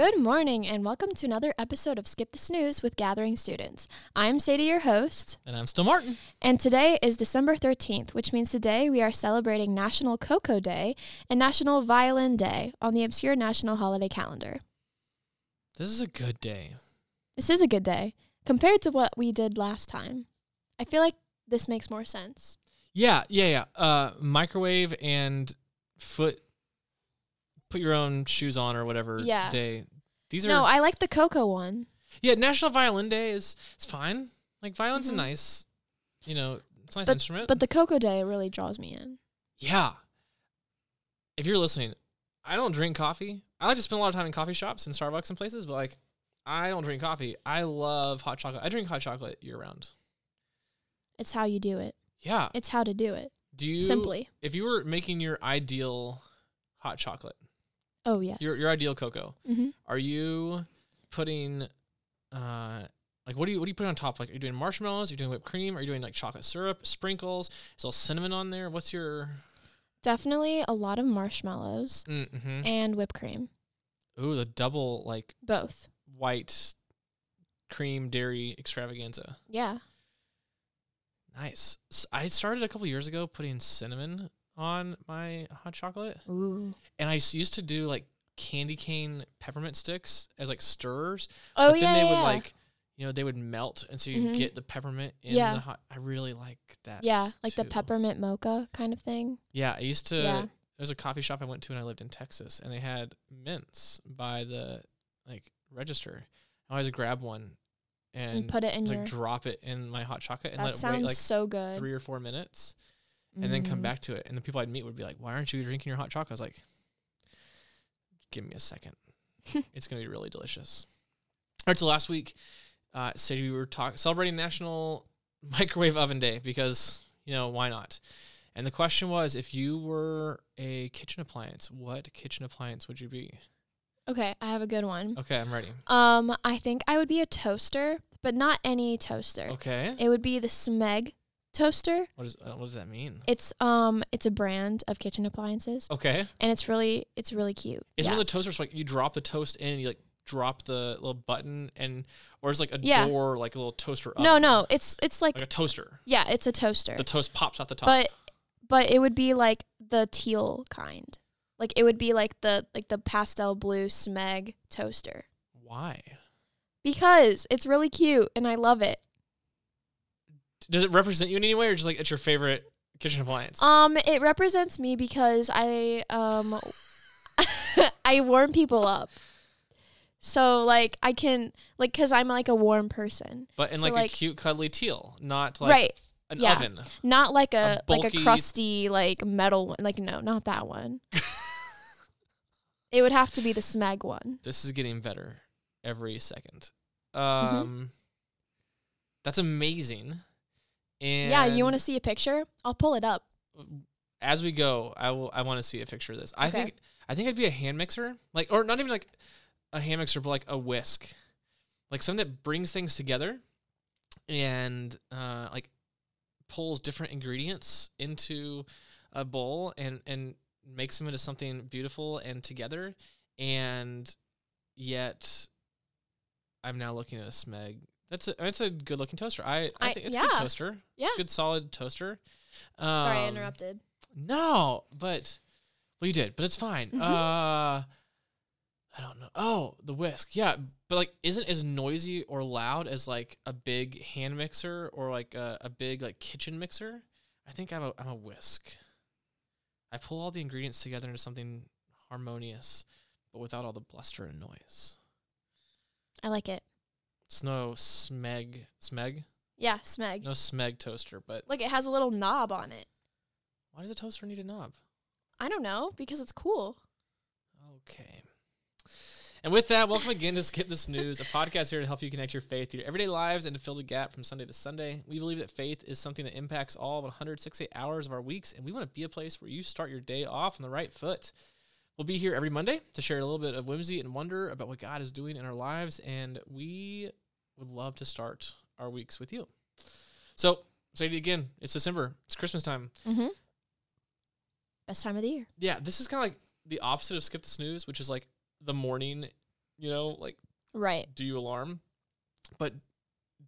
Good morning, and welcome to another episode of Skip the Snooze with Gathering Students. I'm Sadie, your host, And I'm still Martin. and today is December 13th, which means today we are celebrating National Cocoa Day and National Violin Day on the obscure national holiday calendar. This is a good day. This is a good day compared to what we did last time. I feel like this makes more sense. Yeah, yeah, yeah. Uh, microwave and foot. Put your own shoes on or whatever Yeah. day. These are No, I like the cocoa one. yeah. National Violin Day is it's fine. Like violin's Mhm. a nice, you know, it's a nice instrument. But the cocoa day really draws me in. yeah, if you're listening, I don't drink coffee. I like to spend a lot of time in coffee shops and Starbucks and places, but like, I don't drink coffee. I love hot chocolate. I drink hot chocolate year round. It's how you do it. Yeah. It's how to do it. Do you Simply. if you were making your ideal hot chocolate, Oh, yes. your your ideal cocoa, hmm are you putting uh like what do you what do you put on top? Like are you doing marshmallows? Are you doing whipped cream? Are you doing like chocolate syrup, sprinkles? Is all cinnamon on there? What's your Definitely a lot of marshmallows mm-hmm. and whipped cream. Ooh, the double like Both. white cream dairy extravaganza. Yeah. Nice. I started a couple years ago putting cinnamon on my hot chocolate. Ooh. And I used to do like candy cane peppermint sticks as like stirrers. Oh but yeah. then they yeah, would like you know, they would melt and so you Mhm. get the peppermint in Yeah. the hot I really like that. yeah, like the peppermint mocha kind of thing. Yeah, I used to Yeah. there was a coffee shop I went to when I lived in Texas and they had mints by the like register. I always grab one And, and, put it in just, your. like drop it in my hot chocolate and that let it sounds wait like so good. three or four minutes and then come Mhm. back to it. And the people I'd meet would be like, Why aren't you drinking your hot chocolate? I was like, Give me a second. it's gonna be really delicious. All right, so last week, uh Sadie, we were talking celebrating National Microwave Oven Day because, you know, why not? And the question was if you were a kitchen appliance, what kitchen appliance would you be? Okay, I have a good one. Okay, I'm ready. Um, I think I would be a toaster, but not any toaster. Okay. It would be the Smeg toaster. What is uh, what does that mean? It's um, it's a brand of kitchen appliances, Okay. and it's really, it's really cute. Is yeah. one of the toasters like you drop the toast in and you like drop the little button and or is like a Yeah. door like a little toaster no, no, it's it's like like a toaster. yeah, it's a toaster. The toast pops out the top. but but it would be like the teal kind. Like it would be like the like the pastel blue Smeg toaster Why? because it's really cute and I love it. Does it represent you in any way or just like it's your favorite kitchen appliance? Um, it represents me because I um I warm people up. So like I can like cuz I'm like a warm person. but in so, like, like- a cute cuddly teal, not like right. an yeah. oven. Not like a, like a crusty like metal one. Like no, not that one. it would have to be the Smeg one. This is getting better every second. Mm-hmm. Um That's amazing. And yeah, you want to see a picture? I'll pull it up. as we go, I will. I want to see a picture of this. I Okay. think. I think I'd be a hand mixer, like, or not even like a hand mixer, but like a whisk, like something that brings things together, and uh, like pulls different ingredients into a bowl and and makes them into something beautiful and together, and yet I'm now looking at a Smeg. That's a that's a good looking toaster. I I, I- think it's a good toaster. Yeah. Good solid toaster. Sorry, I Um, interrupted. no, but well, you did, but it's fine. Mhm. Uh, I don't know. Oh, the whisk, yeah, but like, isn't as noisy or loud as like a big hand mixer or like a, a big like kitchen mixer. I think I'm a I'm a whisk. I pull all the ingredients together into something harmonious, but without all the bluster and noise. I like it. It's no smeg smeg, Yeah, Smeg. no smeg toaster. But like it has a little knob on it. why does a toaster need a knob? I don't know because it's cool. Okay. And with that, welcome again to Skip the Snooze, a podcast here to help you connect your faith to your everyday lives and to fill the gap from Sunday to Sunday. We believe that faith is something that impacts all 168 hours of our weeks, and we want to be a place where you start your day off on the right foot. We'll be here every Monday to share a little bit of whimsy and wonder about what God is doing in our lives, and we would love to start our weeks with you. So, say it again. It's December. It's Christmas time. Mm-hmm. Best time of the year. Yeah, this is kind of like the opposite of skip the snooze, which is like the morning you know, like Right. do you alarm? But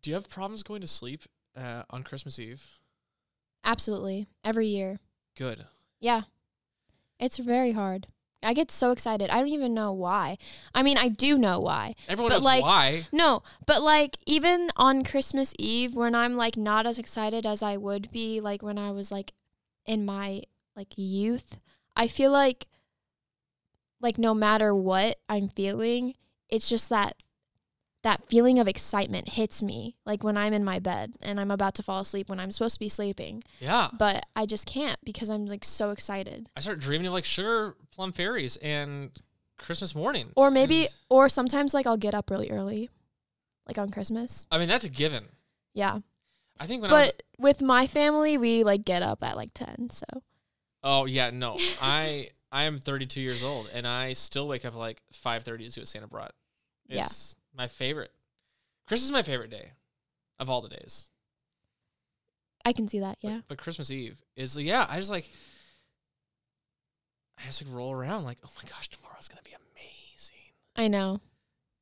do you have problems going to sleep uh, on Christmas Eve? Absolutely. Every year. Good. Yeah. It's very hard. I get so excited. I don't even know why. I mean, I do know why. Everyone But, knows like, why. No, but like even on Christmas Eve when I'm like not as excited as I would be like when I was like in my like youth, I feel like like no matter what I'm feeling, it's just that that feeling of excitement hits me like when I'm in my bed and I'm about to fall asleep when I'm supposed to be sleeping, Yeah. but I just can't because I'm like so excited. I start dreaming of like sugar plum fairies and Christmas morning. Or maybe And, or sometimes like I'll get up really early like on Christmas. I mean, that's a given. Yeah. I think when I was. but with my family, we like get up at like ten. So Oh, yeah, no. I I am 32 years old and I still wake up like 5:30 to see what Santa brought. Yeah. My favorite. Christmas is my favorite day of all the days. I can see that. Yeah, But, Christmas Eve is yeah, I just like I just like roll around like, oh my gosh, tomorrow's gonna be amazing. I know.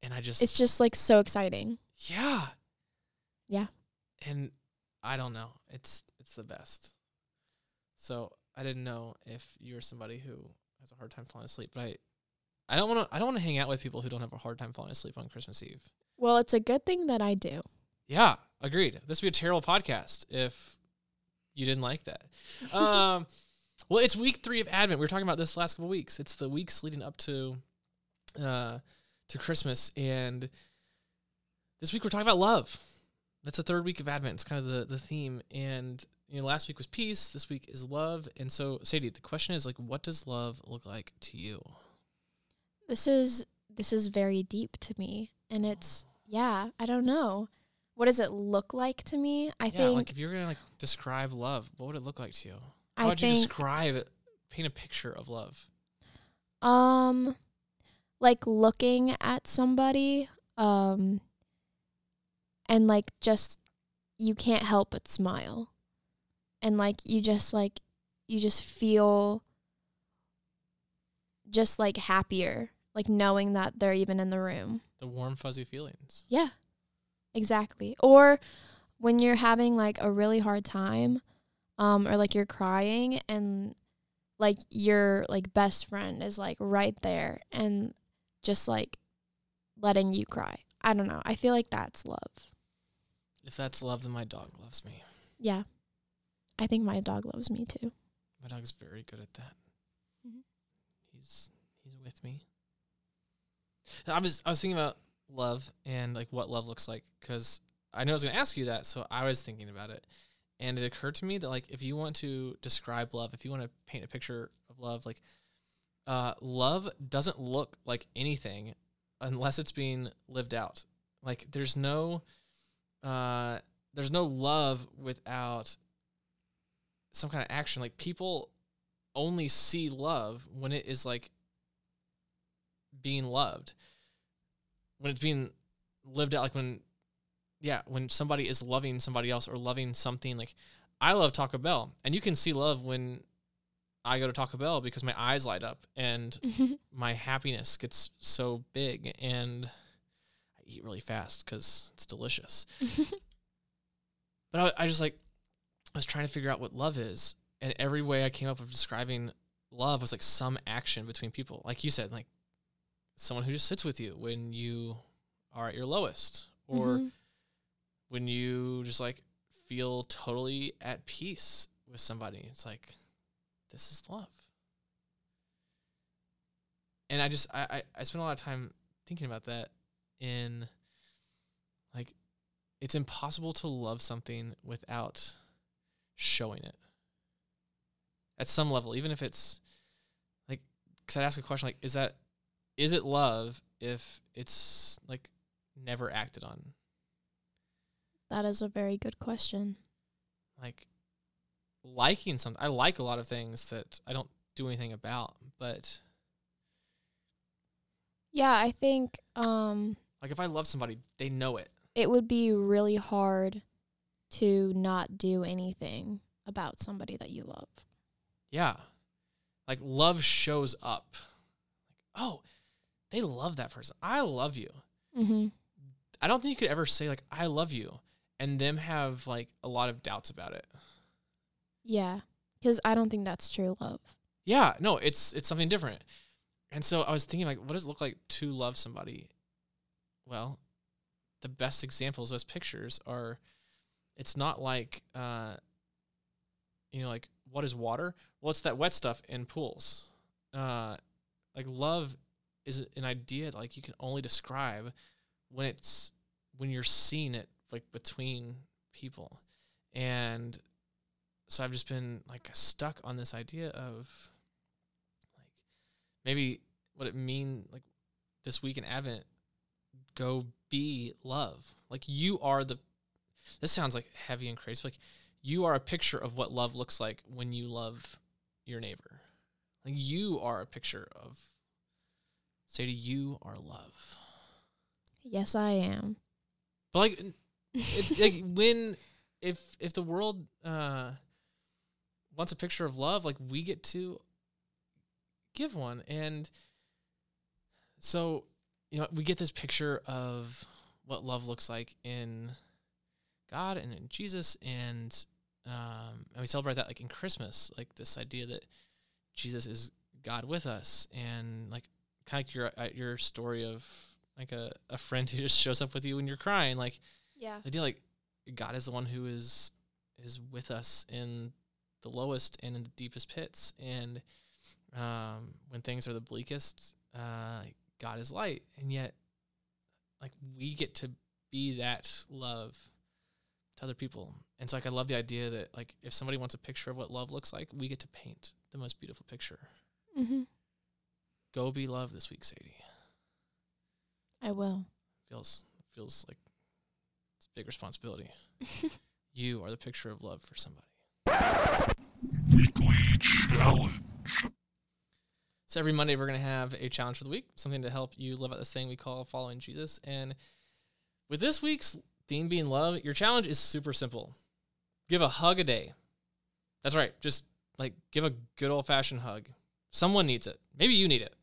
And I just It's just like so exciting. Yeah. Yeah. And I don't know. It's it's the best. So I didn't know if you were somebody who has a hard time falling asleep, but I I don't want to I don't want to hang out with people who don't have a hard time falling asleep on Christmas Eve. Well, it's a good thing that I do. Yeah, agreed. This would be a terrible podcast if you didn't like that. Um, well, it's week three of Advent. We were talking about this last couple weeks. It's the weeks leading up to uh, to Christmas, and this week we're talking about love. That's the third week of Advent. It's kind of the the theme. And you know, last week was peace. This week is love. And so, Sadie, the question is like, what does love look like to you? This is this is very deep to me, and it's yeah. I don't know. What does it look like to me? I yeah, think like if you're gonna like describe love, what would it look like to you? How I would you describe it? Paint a picture of love. um like looking at somebody um and like just you can't help but smile and like you just like you just feel just like happier like knowing that they're even in the room The warm, fuzzy feelings. yeah exactly or when you're having like a really hard time um or like you're crying and like your like best friend is like right there and just like letting you cry i don't know i feel like that's love If that's love, then my dog loves me. yeah i think my dog loves me too My dog's very good at that. Mm-hmm. He's he's with me. I was I was thinking about love and like what love looks like because I know I was going to ask you that, so I was thinking about it, and it occurred to me that like if you want to describe love, if you want to paint a picture of love, like uh, love doesn't look like anything unless it's being lived out. Like there's no uh, there's no love without some kind of action. Like people only see love when it is like being loved. When it's being lived out, like when, yeah, when somebody is loving somebody else or loving something. Like I love Taco Bell, and you can see love when I go to Taco Bell because my eyes light up and my happiness gets so big, and I eat really fast because it's delicious. But I, I just like I was trying to figure out what love is, and every way I came up with describing love was like some action between people. Like you said, like someone who just sits with you when you are at your lowest, or Mhm. when you just like feel totally at peace with somebody. It's like this is love. And I just I, I, I spent a lot of time thinking about that in like it's impossible to love something without showing it at some level even if it's like because i'd ask a question like is that is it love if it's like never acted on that is a very good question like liking something i like a lot of things that i don't do anything about but yeah i think um like if i love somebody they know it it would be really hard to not do anything about somebody that you love. Yeah. Like love shows up. Like, oh, they love that person. I love you. Mm-hmm. I don't think you could ever say like I love you and them have like a lot of doubts about it. Yeah, because I don't think that's true love. Yeah, no, it's it's something different. And so I was thinking like what does it look like to love somebody? Well, the best examples those pictures are it's not like uh you know like what is water? Well, it's that wet stuff in pools. Uh like love is an idea that like you can only describe when it's when you're seeing it like between people. And so I've just been like stuck on this idea of like maybe what it mean like this week in Advent go be love. Like you are the this sounds like heavy and crazy. Like you are a picture of what love looks like when you love your neighbor. Like you are a picture of say to you are love. Yes, I am. But like it's like when if if the world uh wants a picture of love, like we get to give one. And so, you know, we get this picture of what love looks like in God and in Jesus and um and we celebrate that like in Christmas, like this idea that Jesus is God with us and like kind of like your uh, your story of like a, a friend who just shows up with you when you're crying like Yeah. the idea like God is the one who is is with us in the lowest and in the deepest pits, and um, when things are the bleakest, uh, God is light, and yet like we get to be that love to other people. And so like I love the idea that like if somebody wants a picture of what love looks like, we get to paint the most beautiful picture. Mm-hmm. Go be love this week, Sadie. I will. Feels feels like it's a big responsibility. you are the picture of love for somebody. Weekly challenge. So every Monday we're gonna have a challenge for the week, something to help you live out this thing we call following Jesus. And with this week's theme being love, your challenge is super simple. Give a hug a day. That's right. Just like give a good old fashioned hug. Someone needs it. Maybe you need it.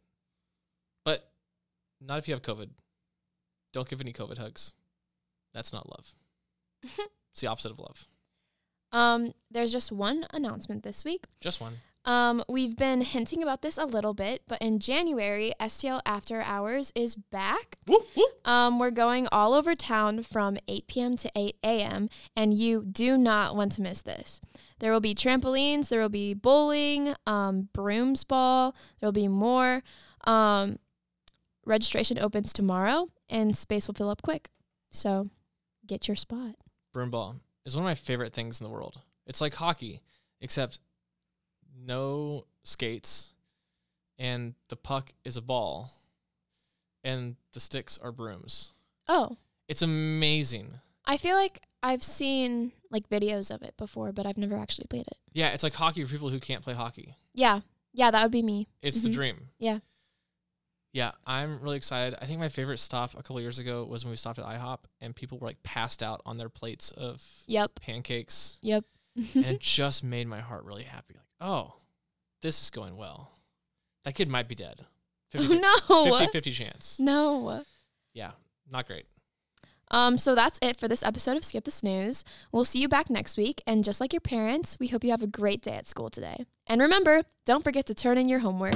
Not if you have COVID. Don't give any COVID hugs. That's not love. it's the opposite of love. Um, there's just one announcement this week. Just one. Um, we've been hinting about this a little bit, but in January, STL After Hours is back. Woo, woo. Um, we're going all over town from 8 p.m. to 8 a.m., and you do not want to miss this. There will be trampolines, there will be bowling, um, brooms ball, there will be more. Um, registration opens tomorrow, and space will fill up quick. So get your spot. broom ball is one of my favorite things in the world. It's like hockey, except no skates, and the puck is a ball, and the sticks are brooms. Oh, It's amazing. I feel like I've seen like videos of it before, but I've never actually played it. Yeah, it's like hockey for people who can't play hockey. Yeah, yeah, that would be me. It's the Mhm. dream. Yeah. Yeah, I'm really excited. I think my favorite stop a couple years ago was when we stopped at IHOP and people were like passed out on their plates of Yep, pancakes. yep. and it just made my heart really happy. Like, oh, this is going well. That kid might be dead. 50, oh no, 50 50 chance. no. Yeah, not great. Um, so that's it for this episode of Skip the Snooze. We'll see you back next week, and just like your parents, we hope you have a great day at school today. And remember, don't forget to turn in your homework.